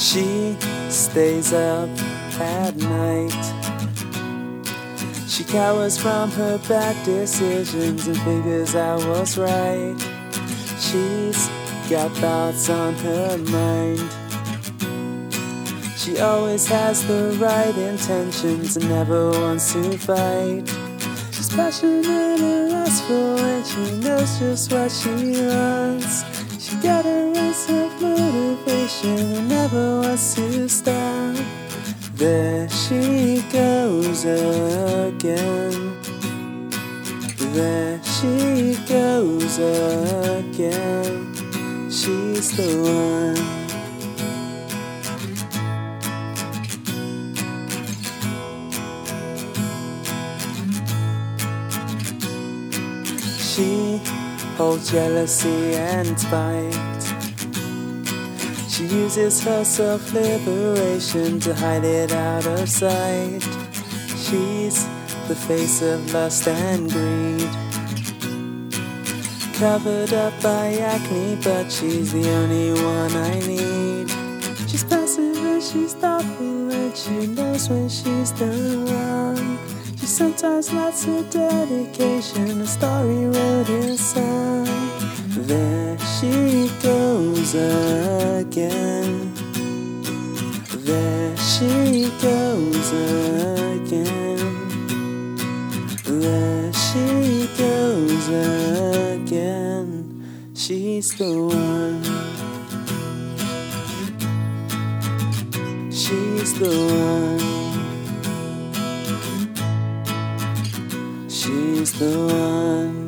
She stays up at night. She cowers from her bad decisions and figures out what's right. She's got thoughts on her mind. She always has the right intentions and never wants to fight. She's passionate and restful and she knows just what she wants. She got a own motivation never wants to stop. There she goes again. There she goes again. She's the one. She holds jealousy and spite. She uses her self liberation to hide it out of sight. She's the face of lust and greed. Covered up by acne, but she's the only one I need. She's passive and she's thoughtful, and she knows when she's done wrong. She sometimes lacks her dedication, a story wrote in song. There she goes again. There she goes again. There she goes again. She's the one. She's the one. She's the one.